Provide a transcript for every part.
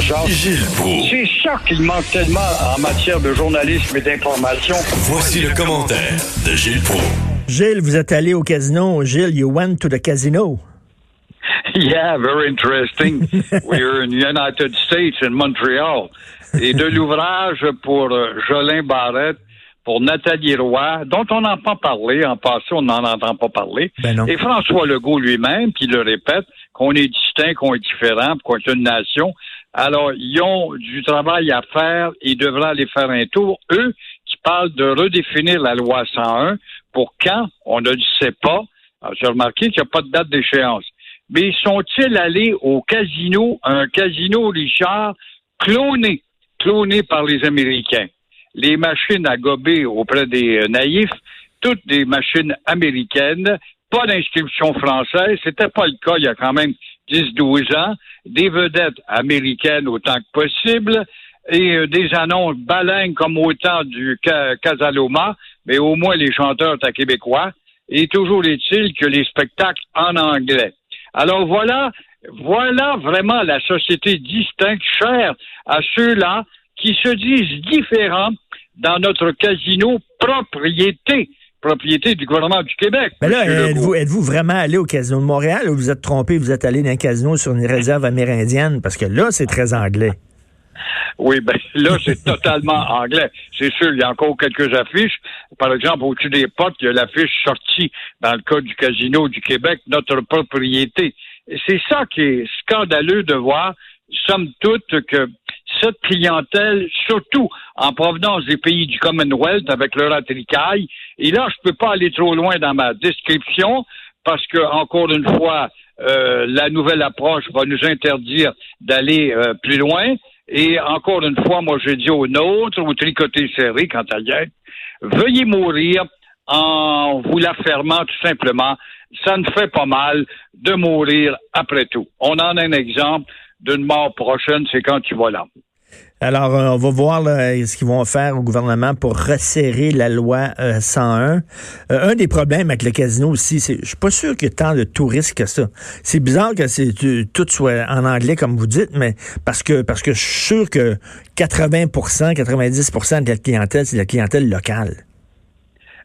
Gilles. C'est ça qu'il manque tellement en matière de journalisme et d'information. Voici le commentaire de Gilles Proulx. Gilles, vous êtes allé au casino. Gilles, you went to the casino. Yeah, very interesting. We're in the United States, in Montreal. Et de l'ouvrage pour euh, Jolin Barrette, pour Nathalie Roy, dont on n'entend pas parler. En passé, on n'en entend pas parler. Ben non. Et François Legault lui-même, qui le répète, qu'on est distinct, qu'on est différent, qu'on est une nation. Alors, ils ont du travail à faire. Ils devraient aller faire un tour. Eux, qui parlent de redéfinir la loi 101. Pour quand? On ne le sait pas. J'ai remarqué qu'il n'y a pas de date d'échéance. Mais sont-ils allés au casino, un casino, Richard, cloné, cloné par les Américains? Les machines à gober auprès des euh, naïfs, toutes des machines américaines, pas d'inscription française, c'était pas le cas il y a quand même 10-12 ans, des vedettes américaines autant que possible, et euh, des annonces baleines comme au temps du Ca- Casaloma, mais au moins les chanteurs étaient québécois, et toujours est-il que les spectacles en anglais. Alors voilà, voilà vraiment la société distincte, chère à ceux-là qui se disent différents dans notre casino propriété, propriété du gouvernement du Québec. Mais là, êtes-vous vraiment allé au casino de Montréal ou vous êtes trompé, vous êtes allé dans un casino sur une réserve amérindienne? Parce que là, c'est très anglais. Oui, ben là, c'est totalement anglais. C'est sûr, il y a encore quelques affiches. Par exemple, au-dessus des portes, il y a l'affiche sortie dans le cas du Casino du Québec, notre propriété. C'est ça qui est scandaleux de voir, somme toute, que cette clientèle, surtout en provenance des pays du Commonwealth avec leur attricaille, et là, je peux pas aller trop loin dans ma description parce que, encore une fois, euh, la nouvelle approche va nous interdire d'aller euh, plus loin. Et encore une fois, moi, je dis aux nôtres, au tricoté serré, quant à y veuillez mourir en vous la fermant tout simplement. Ça ne fait pas mal de mourir après tout. On en a un exemple d'une mort prochaine, c'est quand tu vas là. Alors, euh, on va voir là, ce qu'ils vont faire au gouvernement pour resserrer la loi euh, 101. Euh, un des problèmes avec le casino aussi, c'est je suis pas sûr qu'il y ait tant de touristes que ça. C'est bizarre que c'est tout soit en anglais comme vous dites, mais parce que parce que je suis sûr que 80 90% de la clientèle, c'est de la clientèle locale.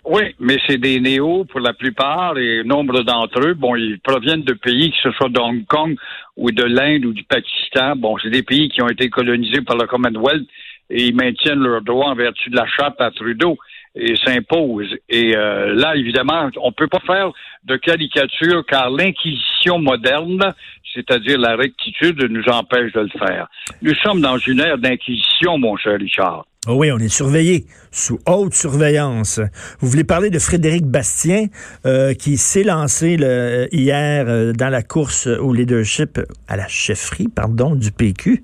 Oui, mais c'est des néos pour la plupart et nombre d'entre eux, bon, ils proviennent de pays, que ce soit d'Hong Kong ou de l'Inde ou du Pakistan. Bon, c'est des pays qui ont été colonisés par le Commonwealth et ils maintiennent leurs droits en vertu de la charte à Trudeau et s'imposent. Et euh, là, évidemment, on peut pas faire de caricature car l'inquisition moderne, c'est-à-dire la rectitude, nous empêche de le faire. Nous sommes dans une ère d'inquisition, mon cher Richard. Oh oui, on est surveillé, sous haute surveillance. Vous voulez parler de Frédéric Bastien, euh, qui s'est lancé le- hier euh, dans la course au leadership, à la chefferie, pardon, du PQ.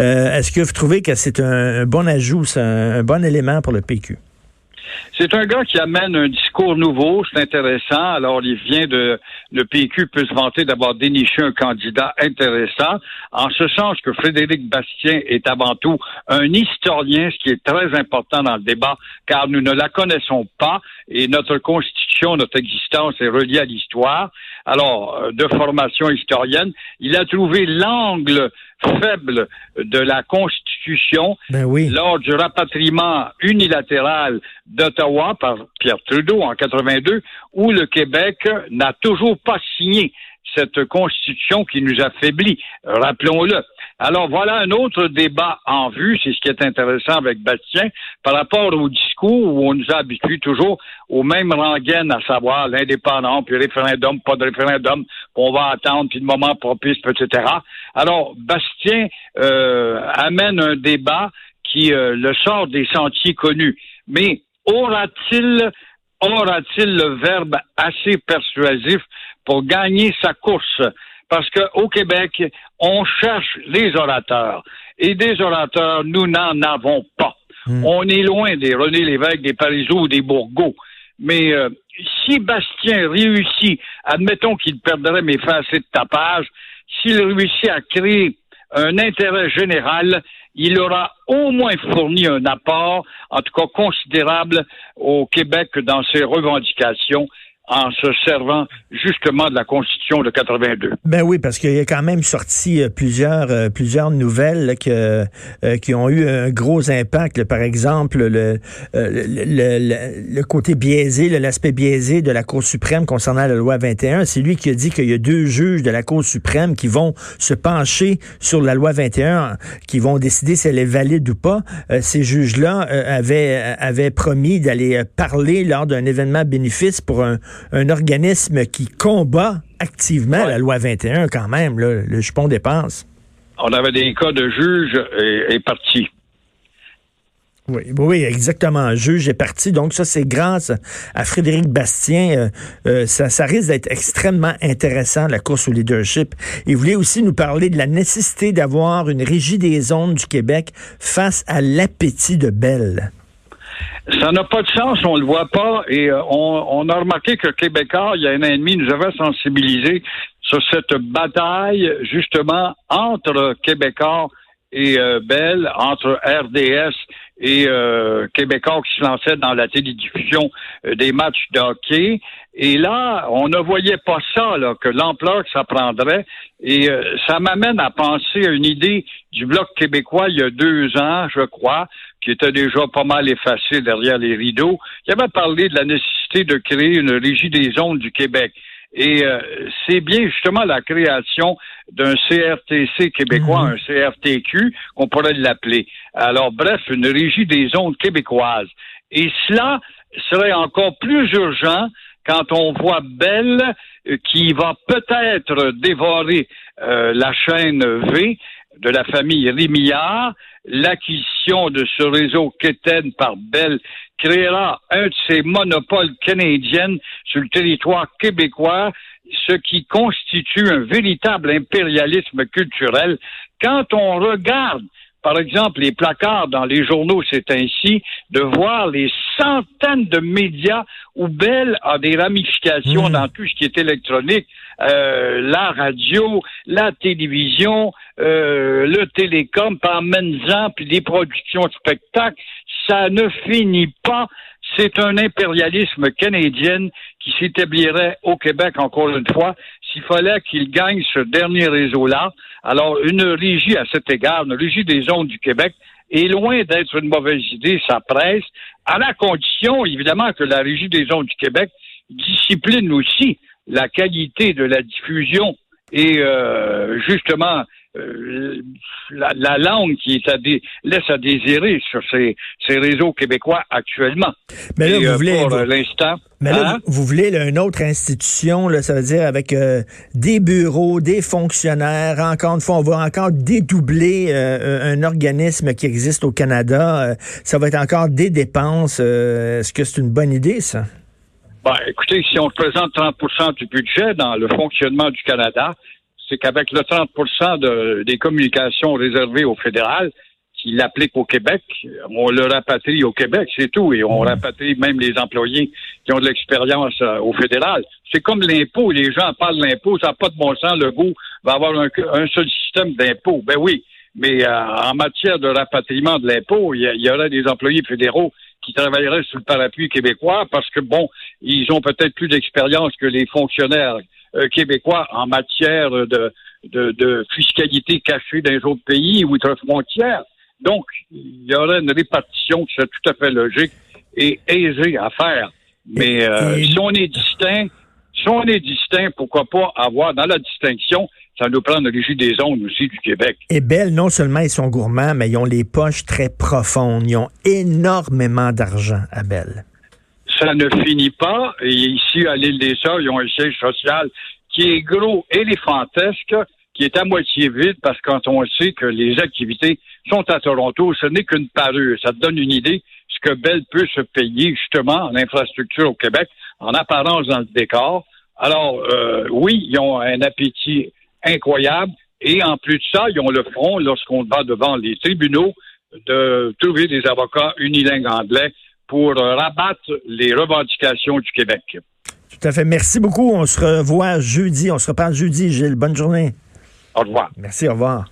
Euh, Est-ce que vous trouvez que c'est un, bon ajout, un, un bon élément pour le PQ? C'est un gars qui amène un discours nouveau, c'est intéressant. Alors, il vient de le PQ peut se vanter d'avoir déniché un candidat intéressant, en ce sens que Frédéric Bastien est avant tout un historien, ce qui est très important dans le débat, car nous ne la connaissons pas et notre constitution, notre existence est reliée à l'histoire. Alors, euh, de formation historienne, il a trouvé l'angle faible de la Constitution Ben oui. lors du rapatriement unilatéral d'Ottawa par Pierre Trudeau en 82, où le Québec n'a toujours pas signé cette constitution qui nous affaiblit, rappelons-le. Alors voilà un autre débat en vue, c'est ce qui est intéressant avec Bastien, par rapport au discours où on nous a habitués toujours au même rengaine, à savoir l'indépendant, puis référendum, pas de référendum, puis on va attendre, puis le moment propice, etc. Alors Bastien euh, amène un débat qui euh, le sort des sentiers connus. Mais aura-t-il aura-t-il le verbe assez persuasif pour gagner sa course? Parce qu'au Québec, on cherche les orateurs. et des orateurs, nous n'en avons pas. Hmm. On est loin des René Lévesque, des Parizeau ou des Bourgots. Mais euh, si Bastien réussit, admettons qu'il perdrait mes assez de tapage, s'il réussit à créer un intérêt général, il aura au moins fourni un apport, en tout cas considérable, au Québec dans ses revendications en se servant justement de la Constitution de 82. Ben oui, parce qu'il y a quand même sorti euh, plusieurs euh, plusieurs nouvelles là, que, euh, qui ont eu un gros impact. là. Par exemple, le, le, le, le côté biaisé, l'aspect biaisé de la Cour suprême concernant la loi 21. C'est lui qui a dit qu'il y a deux juges de la Cour suprême qui vont se pencher sur la loi 21, qui vont décider si elle est valide ou pas. Euh, ces juges-là euh, avaient, avaient promis d'aller parler lors d'un événement bénéfice pour un, un organisme qui combat activement Ouais. la loi 21 quand même, là, le jupon dépense. On avait des cas de juges et, et partis. Oui, oui, exactement. Un juge est parti. Donc, ça, c'est grâce à Frédéric Bastien. Euh, euh, ça, ça risque d'être extrêmement intéressant, la course au leadership. Il voulait aussi nous parler de la nécessité d'avoir une régie des zones du Québec face à l'appétit de Belle. Ça n'a pas de sens, on le voit pas. Et euh, on, on a remarqué que Québécois, il y a un an et demi, nous avait sensibilisé sur cette bataille, justement, entre Québécois et euh, Bell, entre RDS et euh, Québécois qui se lançaient dans la télédiffusion euh, des matchs de hockey. Et là, on ne voyait pas ça, là, que l'ampleur que ça prendrait. Et euh, ça m'amène à penser à une idée du Bloc québécois il y a deux ans, je crois, qui était déjà pas mal effacé derrière les rideaux, qui avait parlé de la nécessité de créer une régie des ondes du Québec. Et euh, c'est bien justement la création d'un CRTC québécois, un CRTQ, qu'on pourrait l'appeler. Alors, bref, une régie des ondes québécoises. Et cela serait encore plus urgent quand on voit Bell euh, qui va peut-être dévorer euh, la chaîne V de la famille Rémillard, l'acquisition de ce réseau Keten par Bell créera un de ces monopoles canadiens sur le territoire québécois, ce qui constitue un véritable impérialisme culturel. Quand on regarde par exemple, les placards dans les journaux, c'est ainsi, de voir les centaines de médias où Bell a des ramifications Mm. dans tout ce qui est électronique, euh, la radio, la télévision, euh, le télécom, par en puis des productions de spectacles, ça ne finit pas. C'est un impérialisme canadien qui s'établirait au Québec, encore une fois, s'il fallait qu'il gagne ce dernier réseau-là. Alors, une régie à cet égard, une régie des ondes du Québec, est loin d'être une mauvaise idée, ça presse, à la condition, évidemment, que la régie des ondes du Québec discipline aussi la qualité de la diffusion et euh, justement euh, la, la langue qui est à dé- laisse à désirer sur ces, ces réseaux québécois actuellement. Mais là, Et, vous euh, voulez... pour vous- l'instant. Mais là, hein? vous, vous voulez là, une autre institution, là, ça veut dire avec euh, des bureaux, des fonctionnaires. Encore une fois, on va encore dédoubler euh, un organisme qui existe au Canada. Ça va être encore des dépenses. Est-ce que c'est une bonne idée, ça? Ben, écoutez, si on représente 30% du budget dans le fonctionnement du Canada, c'est qu'avec le 30 de, des communications réservées au fédéral, qui l'applique au Québec, on le rapatrie au Québec, c'est tout, et on rapatrie même les employés qui ont de l'expérience euh, au fédéral. C'est comme l'impôt, les gens parlent de l'impôt, ça n'a pas de bon sens, le goût va avoir un, un seul système d'impôt. Ben oui, mais euh, en matière de rapatriement de l'impôt, il y, y aurait des employés fédéraux qui travailleraient sous le parapluie québécois parce que, bon, ils ont peut-être plus d'expérience que les fonctionnaires québécois en matière de, de, de fiscalité cachée dans les autres pays ou outre-frontières. Donc, il y aurait une répartition qui serait tout à fait logique et aisée à faire. Mais euh, Et- si on est distinct, si on est distinct, pourquoi pas avoir dans la distinction, ça nous prend régie des ondes aussi du Québec. Et Bell, non seulement ils sont gourmands, mais ils ont les poches très profondes. Ils ont énormément d'argent à Bell. Ça ne finit pas. Et ici, à l'île des Sœurs, ils ont un siège social qui est gros, éléphantesque, qui est à moitié vide parce que quand on sait que les activités sont à Toronto, ce n'est qu'une parure. Ça te donne une idée ce que Bell peut se payer justement en infrastructure au Québec, en apparence dans le décor. Alors, euh, oui, ils ont un appétit incroyable. Et en plus de ça, ils ont le front, lorsqu'on va devant les tribunaux, de trouver des avocats unilingues anglais pour rabattre les revendications du Québec. Tout à fait. Merci beaucoup. On se revoit jeudi. On se reparle jeudi, Gilles. Bonne journée. Au revoir. Merci. Au revoir.